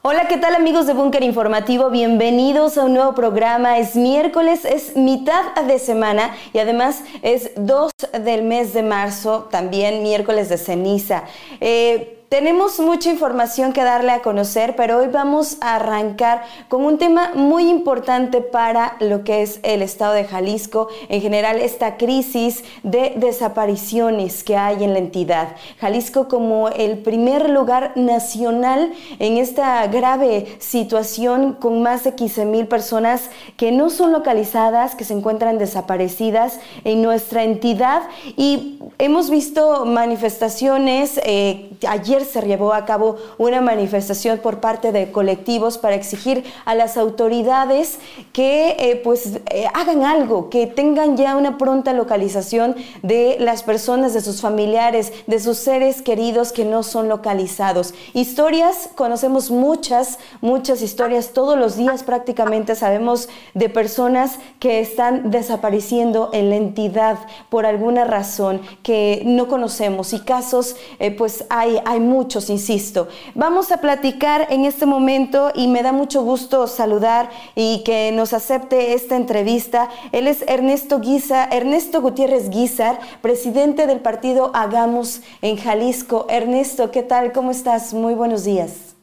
Hola, ¿qué tal amigos de Búnker Informativo? Bienvenidos a un nuevo programa. Es miércoles, es mitad de semana y además es 2 del mes de marzo, también miércoles de ceniza. Eh, tenemos mucha información que darle a conocer, pero hoy vamos a arrancar con un tema muy importante para lo que es el estado de Jalisco, en general esta crisis de desapariciones que hay en la entidad. Jalisco como el primer lugar nacional en esta grave situación con más de 15 mil personas que no son localizadas, que se encuentran desaparecidas en nuestra entidad y hemos visto manifestaciones eh, ayer se llevó a cabo una manifestación por parte de colectivos para exigir a las autoridades que eh, pues eh, hagan algo, que tengan ya una pronta localización de las personas, de sus familiares, de sus seres queridos que no son localizados. Historias, conocemos muchas, muchas historias, todos los días prácticamente sabemos de personas que están desapareciendo en la entidad por alguna razón que no conocemos y casos eh, pues hay, hay muchos, insisto. Vamos a platicar en este momento y me da mucho gusto saludar y que nos acepte esta entrevista. Él es Ernesto Guizar, Ernesto Gutiérrez Guizar, presidente del partido Hagamos en Jalisco. Ernesto, ¿qué tal? ¿Cómo estás? Muy buenos días.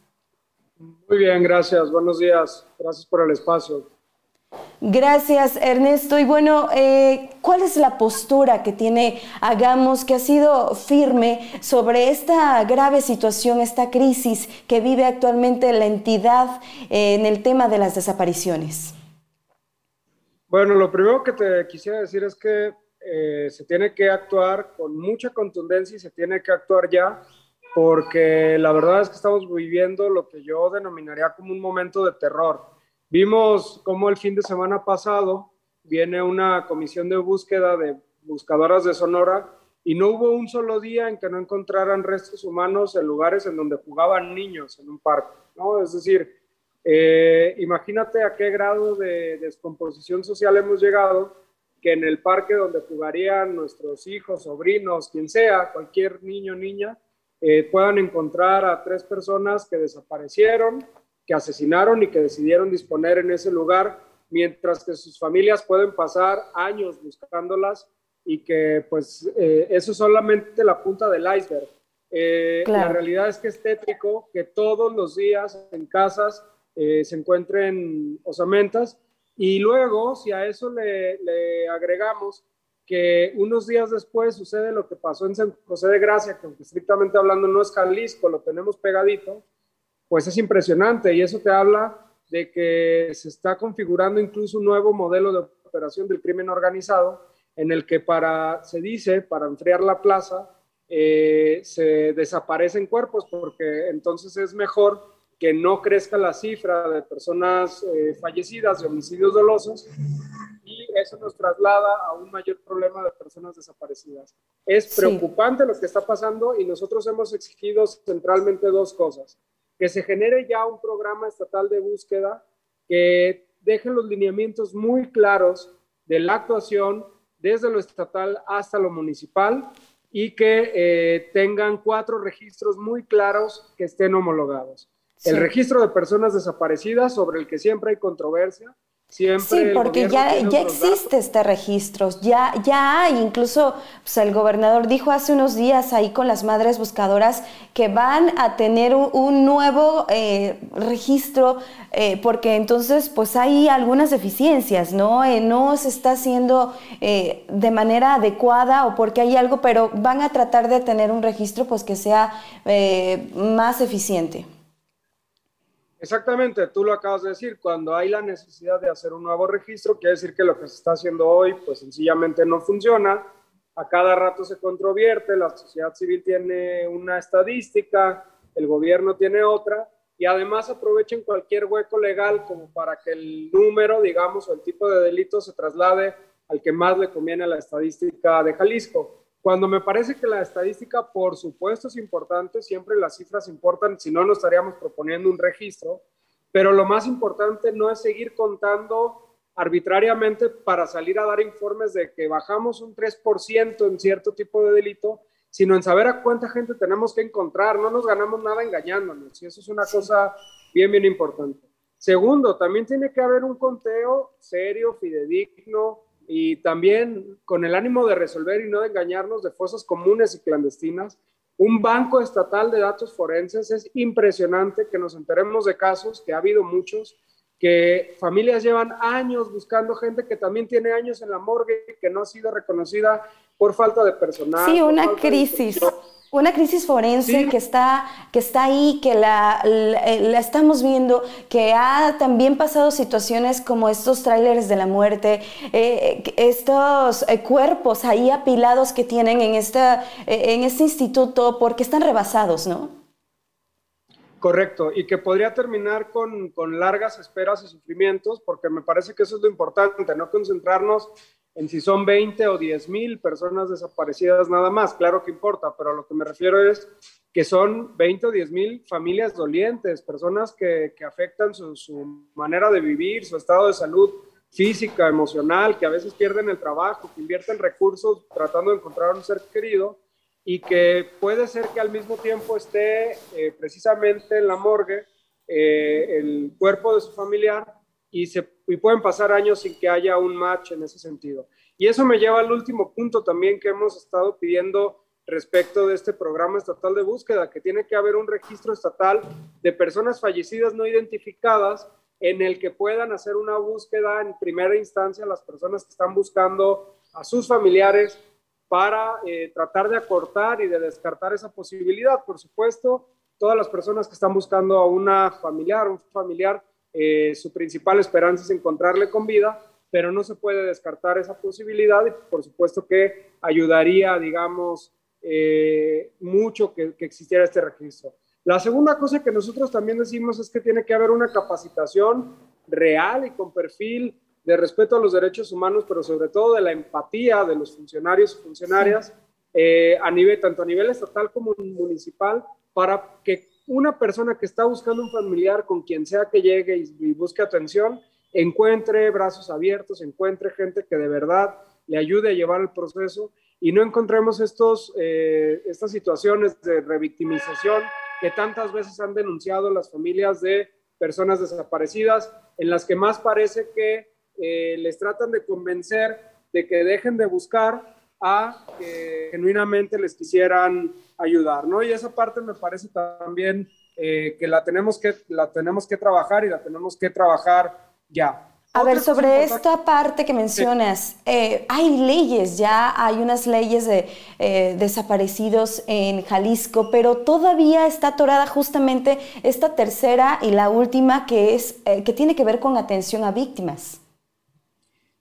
Muy bien, gracias. Buenos días. Gracias por el espacio. Gracias, Ernesto. Y bueno, eh, ¿cuál es la postura que tiene Hagamos, que ha sido firme sobre esta grave situación, esta crisis que vive actualmente la entidad eh, en el tema de las desapariciones? Bueno, lo primero que te quisiera decir es que eh, se tiene que actuar con mucha contundencia y se tiene que actuar ya, porque la verdad es que estamos viviendo lo que yo denominaría como un momento de terror Vimos cómo el fin de semana pasado viene una comisión de búsqueda de buscadoras de Sonora y no hubo un solo día en que no encontraran restos humanos en lugares en donde jugaban niños en un parque, ¿no? Es decir, eh, imagínate a qué grado de descomposición social hemos llegado que en el parque donde jugarían nuestros hijos, sobrinos, quien sea, cualquier niño o niña, eh, puedan encontrar a tres personas que desaparecieron, que asesinaron y que decidieron disponer en ese lugar, mientras que sus familias pueden pasar años buscándolas y que pues eh, eso es solamente la punta del iceberg. Eh, la realidad es que es tétrico que todos los días en casas eh, se encuentren osamentas y luego si a eso le, le, agregamos que unos días después sucede lo que pasó en San José de Gracia, que aunque estrictamente hablando no es Jalisco, lo tenemos pegadito, pues es impresionante y eso te habla de que se está configurando incluso un nuevo modelo de operación del crimen organizado en el que para, se dice, para enfriar la plaza, eh, se desaparecen cuerpos porque entonces es mejor que no crezca la cifra de personas eh, fallecidas de homicidios dolosos y eso nos traslada a un mayor problema de personas desaparecidas. Es preocupante lo que está pasando y nosotros hemos exigido centralmente dos cosas que se genere ya un programa estatal de búsqueda que deje los lineamientos muy claros de la actuación desde lo estatal hasta lo municipal y que eh, tengan cuatro registros muy claros que estén homologados. El registro de personas desaparecidas, sobre el que siempre hay controversia, sí, porque ya, ya existe este registro, ya, ya hay, incluso pues, el gobernador dijo hace unos días ahí con las madres buscadoras que van a tener un, nuevo eh, registro, eh, porque entonces pues hay algunas deficiencias, ¿no? Eh, no se está haciendo de manera adecuada o porque hay algo, pero van a tratar de tener un registro pues que sea más eficiente. Exactamente, tú lo acabas de decir, cuando hay la necesidad de hacer un nuevo registro, quiere decir que lo que se está haciendo hoy, pues sencillamente no funciona, a cada rato se controvierte, la sociedad civil tiene una estadística, el gobierno tiene otra, y además aprovechen cualquier hueco legal como para que el número, digamos, o el tipo de delito se traslade al que más le conviene a la estadística de Jalisco. Cuando me parece que la estadística, por supuesto, es importante, siempre las cifras importan, si no, no estaríamos proponiendo un registro, pero lo más importante no es seguir contando arbitrariamente para salir a dar informes de que bajamos un 3% en cierto tipo de delito, sino en saber a cuánta gente tenemos que encontrar. No nos ganamos nada engañándonos, y eso es una cosa bien, bien importante. Segundo, también tiene que haber un conteo serio, fidedigno y también con el ánimo de resolver y no de engañarnos de fosas comunes y clandestinas. Un banco estatal de datos forenses es impresionante que nos enteremos de casos, que ha habido muchos, que familias llevan años buscando gente que también tiene años en la morgue, que no ha sido reconocida por falta de personal. Sí, una crisis. Una crisis forense que, está, que está ahí, que la, la, estamos viendo, que ha también pasado situaciones como estos tráileres de la muerte, eh, estos eh, cuerpos ahí apilados que tienen en, esta, eh, en este instituto porque están rebasados, ¿no? Correcto, y que podría terminar con, con, largas esperas y sufrimientos, porque me parece que eso es lo importante, no concentrarnos en si son 20 o 10 mil personas desaparecidas nada más, claro que importa, pero lo que me refiero es que son 20 o 10 mil familias dolientes, personas que, que afectan su, su manera de vivir, su estado de salud física, emocional, que a veces pierden el trabajo, que invierten recursos tratando de encontrar a un ser querido y que puede ser que al mismo tiempo esté eh, precisamente en la morgue eh, el cuerpo de su familiar y, pueden pasar años sin que haya un match en ese sentido. Y eso me lleva al último punto también que hemos estado pidiendo respecto de este programa estatal de búsqueda, que tiene que haber un registro estatal de personas fallecidas no identificadas en el que puedan hacer una búsqueda en primera instancia las personas que están buscando a sus familiares para eh, tratar de acortar y de descartar esa posibilidad. Por supuesto, todas las personas que están buscando a una familiar, un familiar, eh, su principal esperanza es encontrarle con vida, pero no se puede descartar esa posibilidad y por supuesto que ayudaría, digamos, eh, mucho que, que existiera este registro. La segunda cosa que nosotros también decimos es que tiene que haber una capacitación real y con perfil de respeto a los derechos humanos, pero sobre todo de la empatía de los funcionarios y funcionarias, eh, a nivel, tanto a nivel estatal como municipal, para que una persona que está buscando un familiar con quien sea que llegue y, busque atención, encuentre brazos abiertos, encuentre gente que de verdad le ayude a llevar el proceso y no encontremos estos, eh, estas situaciones de revictimización que tantas veces han denunciado las familias de personas desaparecidas, en las que más parece que eh, les tratan de convencer de que dejen de buscar a que genuinamente les quisieran ayudar, ¿no? Y esa parte me parece también eh, que la tenemos que, la tenemos que trabajar y la tenemos que trabajar ya. A ver, sobre esta parte que mencionas, eh, hay leyes, ya hay unas leyes de desaparecidos en Jalisco, pero todavía está atorada justamente esta tercera y la última que, es, que tiene que ver con atención a víctimas.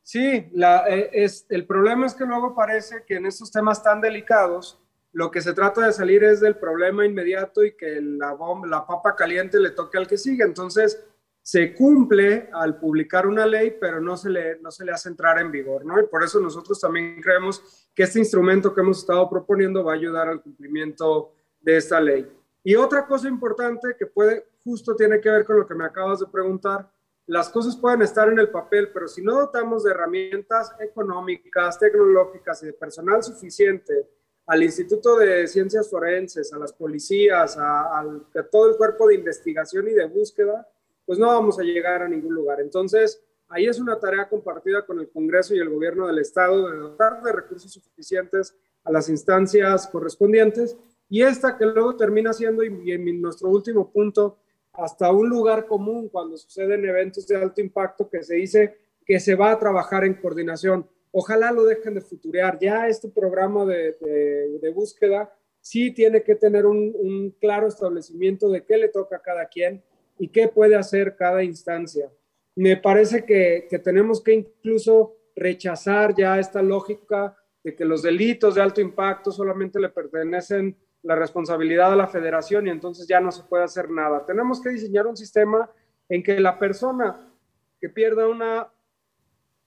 Sí, la, eh, es, el problema es que luego parece que en estos temas tan delicados lo que se trata de salir es del problema inmediato y que la, bomba, la papa caliente le toque al que sigue. Entonces, se cumple al publicar una ley, pero no se, le, no se le hace entrar en vigor, ¿no? Y por eso nosotros también creemos que este instrumento que hemos estado proponiendo va a ayudar al cumplimiento de esta ley. Y otra cosa importante que puede, justo tiene que ver con lo que me acabas de preguntar, las cosas pueden estar en el papel, pero si no dotamos de herramientas económicas, tecnológicas y de personal suficiente al Instituto de Ciencias Forenses, a las policías, a, todo el cuerpo de investigación y de búsqueda, pues no vamos a llegar a ningún lugar. Entonces, ahí es una tarea compartida con el Congreso y el Gobierno del Estado de dotar de recursos suficientes a las instancias correspondientes. Y esta que luego termina siendo, y en nuestro último punto, hasta un lugar común cuando suceden eventos de alto impacto que se dice que se va a trabajar en coordinación. Ojalá lo dejen de futurear. Ya este programa de, búsqueda sí tiene que tener un, un, claro establecimiento de qué le toca a cada quien y qué puede hacer cada instancia. Me parece que, que tenemos que incluso rechazar ya esta lógica de que los delitos de alto impacto solamente le pertenecen la responsabilidad a la federación y entonces ya no se puede hacer nada. Tenemos que diseñar un sistema en que la persona que pierda una,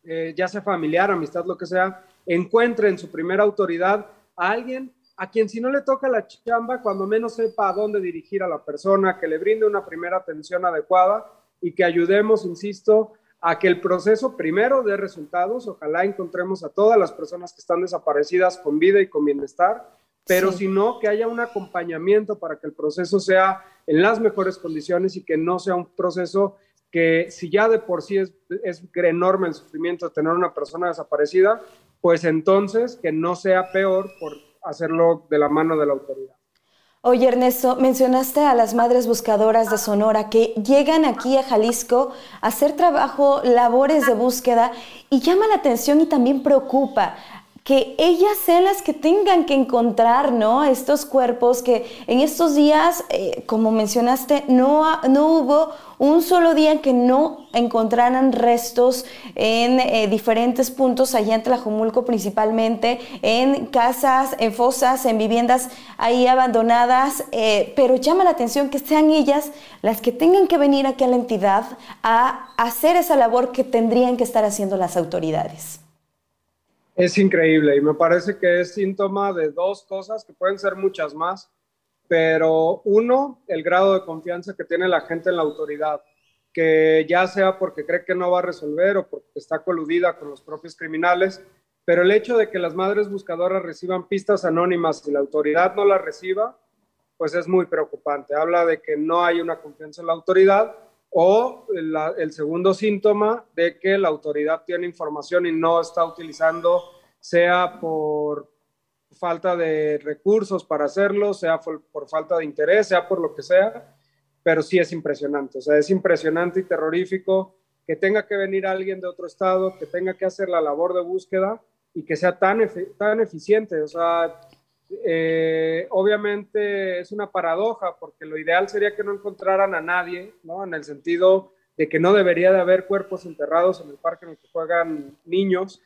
eh, ya sea familiar, amistad, lo que sea, encuentre en su primera autoridad a alguien a quien si no le toca la chamba, cuando menos sepa a dónde dirigir a la persona, que le brinde una primera atención adecuada y que ayudemos, insisto, a que el proceso primero dé resultados. Ojalá encontremos a todas las personas que están desaparecidas con vida y con bienestar pero si no, que haya un acompañamiento para que el proceso sea en las mejores condiciones y que no sea un proceso que si ya de por sí es, es enorme el sufrimiento tener una persona desaparecida, pues entonces que no sea peor por hacerlo de la mano de la autoridad. Oye, Ernesto, mencionaste a las madres buscadoras de Sonora que llegan aquí a Jalisco a hacer trabajo, labores de búsqueda y llama la atención y también preocupa que ellas sean las que tengan que encontrar, ¿no? Estos cuerpos que en estos días, eh, como mencionaste, no, no hubo un solo día que no encontraran restos en eh, diferentes puntos allá en Tlajumulco principalmente, en casas, en fosas, en viviendas ahí abandonadas, eh, pero llama la atención que sean ellas las que tengan que venir aquí a la entidad a hacer esa labor que tendrían que estar haciendo las autoridades. Es increíble y me parece que es síntoma de dos cosas que pueden ser muchas más, pero uno, el grado de confianza que tiene la gente en la autoridad, que ya sea porque cree que no va a resolver o porque está coludida con los propios criminales, pero el hecho de que las madres buscadoras reciban pistas anónimas y la autoridad no las reciba, pues es muy preocupante. Habla de que no hay una confianza en la autoridad o el segundo síntoma de que la autoridad tiene información y no está utilizando, sea por falta de recursos para hacerlo, sea por, falta de interés, sea por lo que sea, pero sí es impresionante, o sea, es impresionante y terrorífico que tenga que venir alguien de otro estado, que tenga que hacer la labor de búsqueda y que sea tan, tan eficiente, o sea, eh, obviamente es una paradoja porque lo ideal sería que no encontraran a nadie, ¿no? En el sentido de que no debería de haber cuerpos enterrados en el parque en el que juegan niños,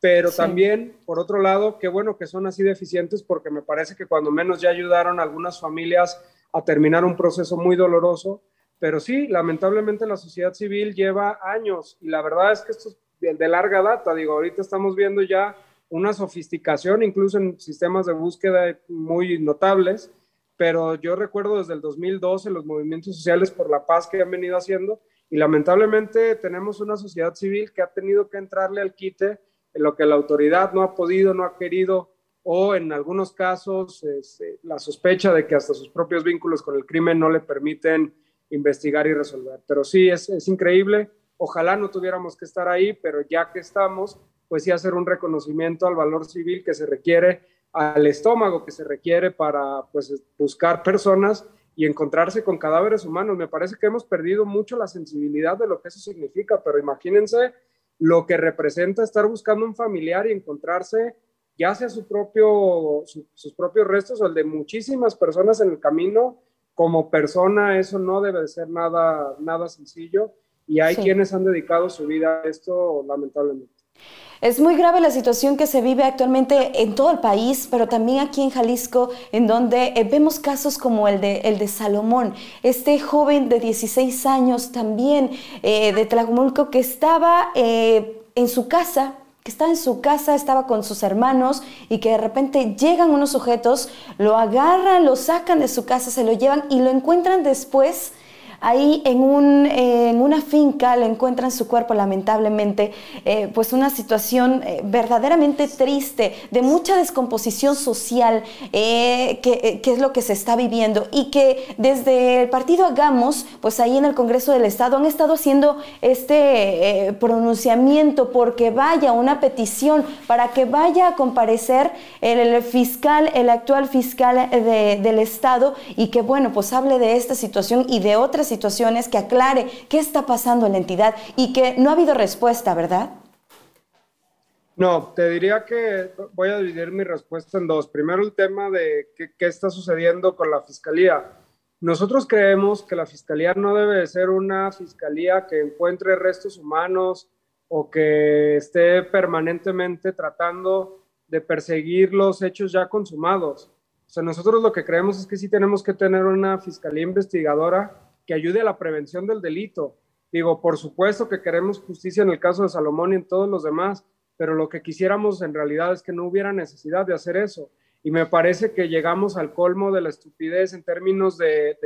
pero también, por otro lado, qué bueno que son así deficientes porque me parece que cuando menos ya ayudaron a algunas familias a terminar un proceso muy doloroso, pero sí, lamentablemente la sociedad civil lleva años y la verdad es que esto es de larga data, digo, ahorita estamos viendo ya una sofisticación incluso en sistemas de búsqueda muy notables, pero yo recuerdo desde el 2012 los movimientos sociales por la paz que han venido haciendo y lamentablemente tenemos una sociedad civil que ha tenido que entrarle al quite en lo que la autoridad no ha podido, no ha querido o en algunos casos este, la sospecha de que hasta sus propios vínculos con el crimen no le permiten investigar y resolver. Pero sí, es, es increíble. Ojalá no tuviéramos que estar ahí, pero ya que estamos, pues sí hacer un reconocimiento al valor civil que se requiere, al estómago que se requiere para pues buscar personas y encontrarse con cadáveres humanos. Me parece que hemos perdido mucho la sensibilidad de lo que eso significa, pero imagínense lo que representa estar buscando un familiar y encontrarse ya sea su propio, sus propios restos o el de muchísimas personas en el camino, como persona eso no debe de ser nada, nada sencillo y hay quienes han dedicado su vida a esto lamentablemente. Es muy grave la situación que se vive actualmente en todo el país, pero también aquí en Jalisco, en donde eh, vemos casos como el de, el de Salomón, este joven de 16 años también eh, de Tlajumulco que estaba eh, en su casa, que estaba en su casa, estaba con sus hermanos y que de repente llegan unos sujetos, lo agarran, lo sacan de su casa, se lo llevan y lo encuentran después Ahí en, un, en una finca le encuentran su cuerpo, lamentablemente, eh, pues una situación eh, verdaderamente triste, de mucha descomposición social, eh, que, es lo que se está viviendo y que desde el partido Hagamos, pues ahí en el Congreso del Estado han estado haciendo este pronunciamiento porque vaya una petición para que vaya a comparecer el, fiscal, el actual fiscal del Estado y que, bueno, pues hable de esta situación y de otras situaciones, que aclare qué está pasando en la entidad y que no ha habido respuesta, ¿verdad? No, te diría que voy a dividir mi respuesta en dos. Primero el tema de qué, está sucediendo con la fiscalía. Nosotros creemos que la fiscalía no debe de ser una fiscalía que encuentre restos humanos o que esté permanentemente tratando de perseguir los hechos ya consumados. O sea, nosotros lo que creemos es que sí tenemos que tener una fiscalía investigadora que ayude a la prevención del delito. Digo, por supuesto que queremos justicia en el caso de Salomón y en todos los demás, pero lo que quisiéramos en realidad es que no hubiera necesidad de hacer eso. Y me parece que llegamos al colmo de la estupidez en términos de,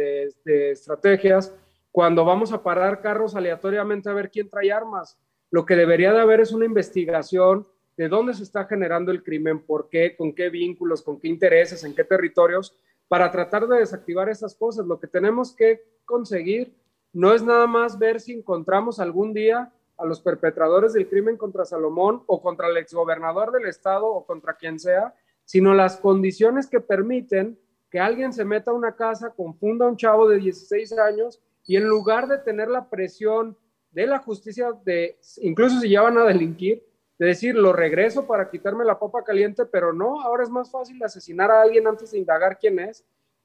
estrategias cuando vamos a parar carros aleatoriamente a ver quién trae armas. Lo que debería de haber es una investigación de dónde se está generando el crimen, por qué, con qué vínculos, con qué intereses, en qué territorios, para tratar de desactivar esas cosas. Lo que tenemos que conseguir no es nada más ver si encontramos algún día a los perpetradores del crimen contra Salomón o contra el exgobernador del estado o contra quien sea, sino las condiciones que permiten que alguien se meta a una casa, confunda a un chavo de 16 años y en lugar de tener la presión de la justicia, de incluso si ya van a delinquir, de decir, lo regreso para quitarme la papa caliente, pero no, ahora es más fácil asesinar a alguien antes de indagar quién es.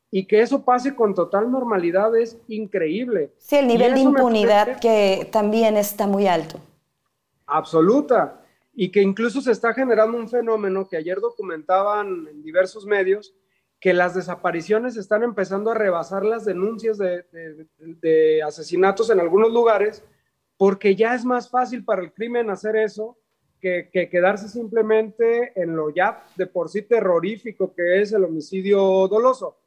Y que eso pase con total normalidad es increíble. Sí, el nivel de impunidad que también está muy alto. Absoluta. Y que incluso se está generando un fenómeno que ayer documentaban en diversos medios, que las desapariciones están empezando a rebasar las denuncias de, asesinatos en algunos lugares, porque ya es más fácil para el crimen hacer eso que, que, quedarse simplemente en lo ya de por sí terrorífico que es el homicidio doloso.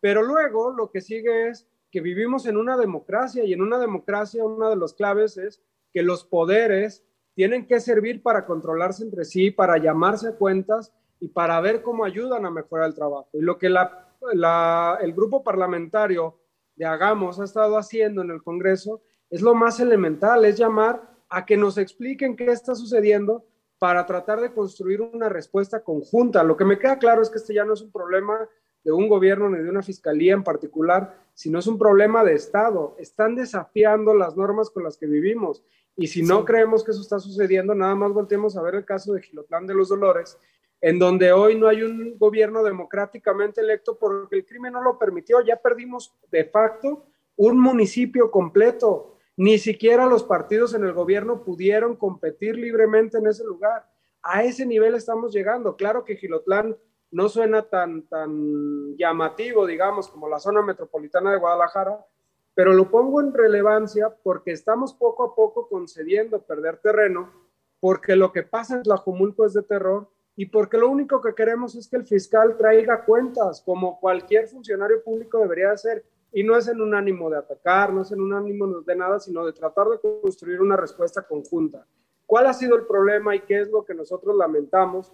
Pero luego lo que sigue es que vivimos en una democracia y en una democracia una de las claves es que los poderes tienen que servir para controlarse entre sí, para llamarse a cuentas y para ver cómo ayudan a mejorar el trabajo. Y lo que el grupo parlamentario de Hagamos ha estado haciendo en el Congreso es lo más elemental, es llamar a que nos expliquen qué está sucediendo para tratar de construir una respuesta conjunta. Lo que me queda claro es que este ya no es un problema de un gobierno ni de una fiscalía en particular, sino es un problema de Estado. Están desafiando las normas con las que vivimos. Y si no creemos que eso está sucediendo, nada más volteemos a ver el caso de Gilotlán de los Dolores, en donde hoy no hay un gobierno democráticamente electo porque el crimen no lo permitió. Ya perdimos de facto un municipio completo. Ni siquiera los partidos en el gobierno pudieron competir libremente en ese lugar. A ese nivel estamos llegando. Claro que Gilotlán no suena tan, tan llamativo, digamos, como la zona metropolitana de Guadalajara, pero lo pongo en relevancia porque estamos poco a poco concediendo perder terreno, porque lo que pasa en Tlajumulco es de terror y porque lo único que queremos es que el fiscal traiga cuentas, como cualquier funcionario público debería hacer, y no es en un ánimo de atacar, no es en un ánimo de nada, sino de tratar de construir una respuesta conjunta. ¿Cuál ha sido el problema y qué es lo que nosotros lamentamos?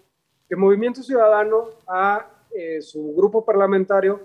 Que Movimiento Ciudadano, a eh, su grupo parlamentario,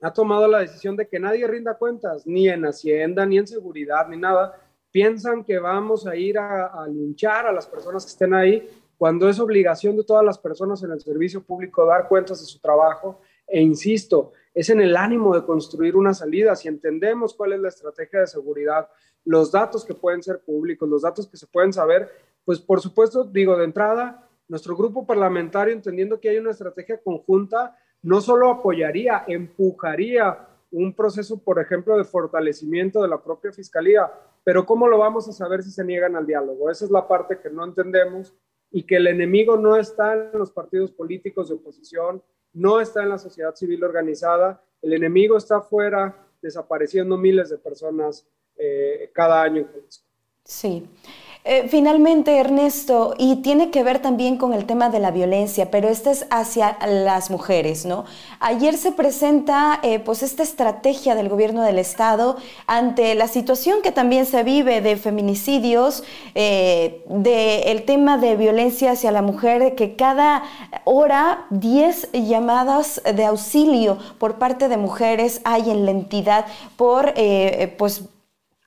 ha tomado la decisión de que nadie rinda cuentas, ni en Hacienda, ni en seguridad, ni nada. Piensan que vamos a ir a, a linchar a las personas que estén ahí cuando es obligación de todas las personas en el servicio público dar cuentas de su trabajo. E insisto, es en el ánimo de construir una salida. Si entendemos cuál es la estrategia de seguridad, los datos que pueden ser públicos, los datos que se pueden saber, pues por supuesto, digo de entrada, nuestro grupo parlamentario, entendiendo que hay una estrategia conjunta, no solo apoyaría, empujaría un proceso, por ejemplo, de fortalecimiento de la propia fiscalía, pero ¿cómo lo vamos a saber si se niegan al diálogo? Esa es la parte que no entendemos y que el enemigo no está en los partidos políticos de oposición, no está en la sociedad civil organizada, el enemigo está afuera desapareciendo miles de personas eh, cada año. Sí. Eh, finalmente, Ernesto, y tiene que ver también con el tema de la violencia, pero este es hacia las mujeres, ¿no? Ayer se presenta eh, pues esta estrategia del gobierno del Estado ante la situación que también se vive de feminicidios, eh, del tema de violencia hacia la mujer, que cada hora 10 llamadas de auxilio por parte de mujeres hay en la entidad por pues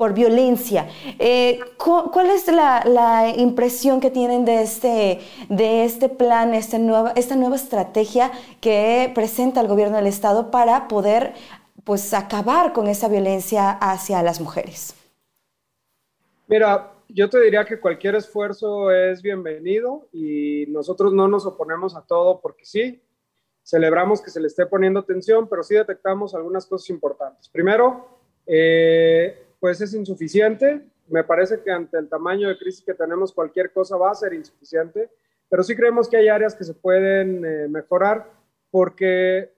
por violencia. Eh, ¿Cuál es la, impresión que tienen de este, de este plan, este nueva, esta nueva estrategia que presenta el gobierno del Estado para poder pues, acabar con esa violencia hacia las mujeres? Mira, yo te diría que cualquier esfuerzo es bienvenido y nosotros no nos oponemos a todo porque sí, celebramos que se le esté poniendo atención, pero sí detectamos algunas cosas importantes. Primero, eh, pues es insuficiente. Me parece que ante el tamaño de crisis que tenemos, cualquier cosa va a ser insuficiente, pero sí creemos que hay áreas que se pueden eh, mejorar porque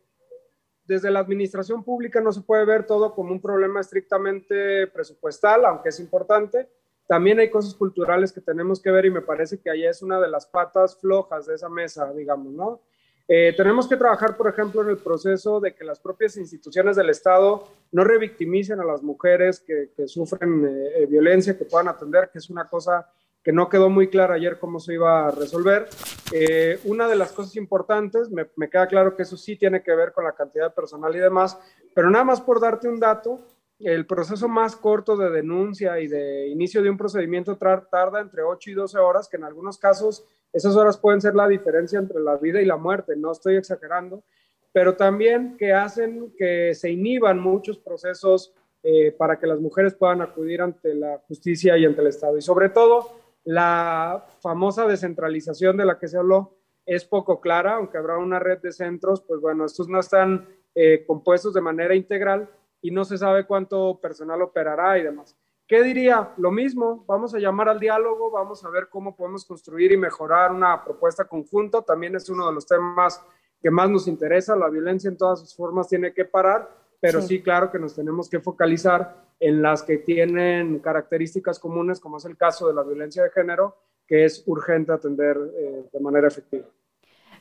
desde la administración pública no se puede ver todo como un problema estrictamente presupuestal, aunque es importante. También hay cosas culturales que tenemos que ver y me parece que ahí es una de las patas flojas de esa mesa, digamos, ¿no? Eh, tenemos que trabajar, por ejemplo, en el proceso de que las propias instituciones del Estado no revictimicen a las mujeres que, sufren eh, eh, violencia, que puedan atender, que es una cosa que no quedó muy clara ayer cómo se iba a resolver. Eh, una de las cosas importantes, me, me, queda claro que eso sí tiene que ver con la cantidad de personal y demás, pero nada más por darte un dato, el proceso más corto de denuncia y de inicio de un procedimiento tarda entre 8 y 12 horas, que en algunos casos esas horas pueden ser la diferencia entre la vida y la muerte, no estoy exagerando, pero también que hacen que se inhiban muchos procesos eh, para que las mujeres puedan acudir ante la justicia y ante el Estado. Y sobre todo, la famosa descentralización de la que se habló es poco clara, aunque habrá una red de centros, pues bueno, estos no están eh, compuestos de manera integral y no se sabe cuánto personal operará y demás. ¿Qué diría? Lo mismo, vamos a llamar al diálogo, vamos a ver cómo podemos construir y mejorar una propuesta conjunta. También es uno de los temas que más nos interesa. La violencia en todas sus formas tiene que parar, pero sí, claro que nos tenemos que focalizar en las que tienen características comunes, como es el caso de la violencia de género, que es urgente atender eh, de manera efectiva.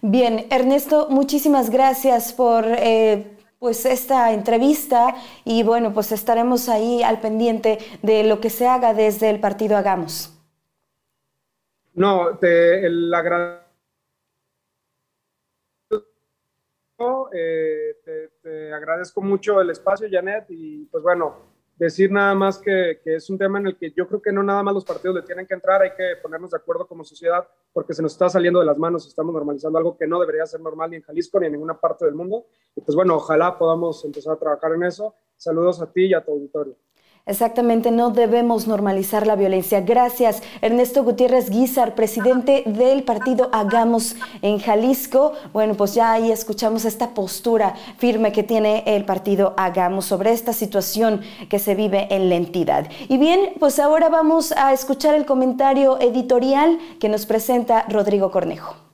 Bien, Ernesto, muchísimas gracias por eh, pues esta entrevista y bueno, pues estaremos ahí al pendiente de lo que se haga desde el partido Hagamos. No, te, el agradezco. Eh, te agradezco mucho el espacio, Janet, y pues bueno, decir nada más que, es un tema en el que yo creo que no nada más los partidos le tienen que entrar, hay que ponernos de acuerdo como sociedad porque se nos está saliendo de las manos, estamos normalizando algo que no debería ser normal ni en Jalisco ni en ninguna parte del mundo. Y pues bueno, ojalá podamos empezar a trabajar en eso. Saludos a ti y a tu auditorio. Exactamente, no debemos normalizar la violencia. Gracias, Ernesto Gutiérrez Guizar, presidente del partido Hagamos en Jalisco. Bueno, pues ya ahí escuchamos esta postura firme que tiene el partido Hagamos sobre esta situación que se vive en la entidad. Y bien, pues ahora vamos a escuchar el comentario editorial que nos presenta Rodrigo Cornejo.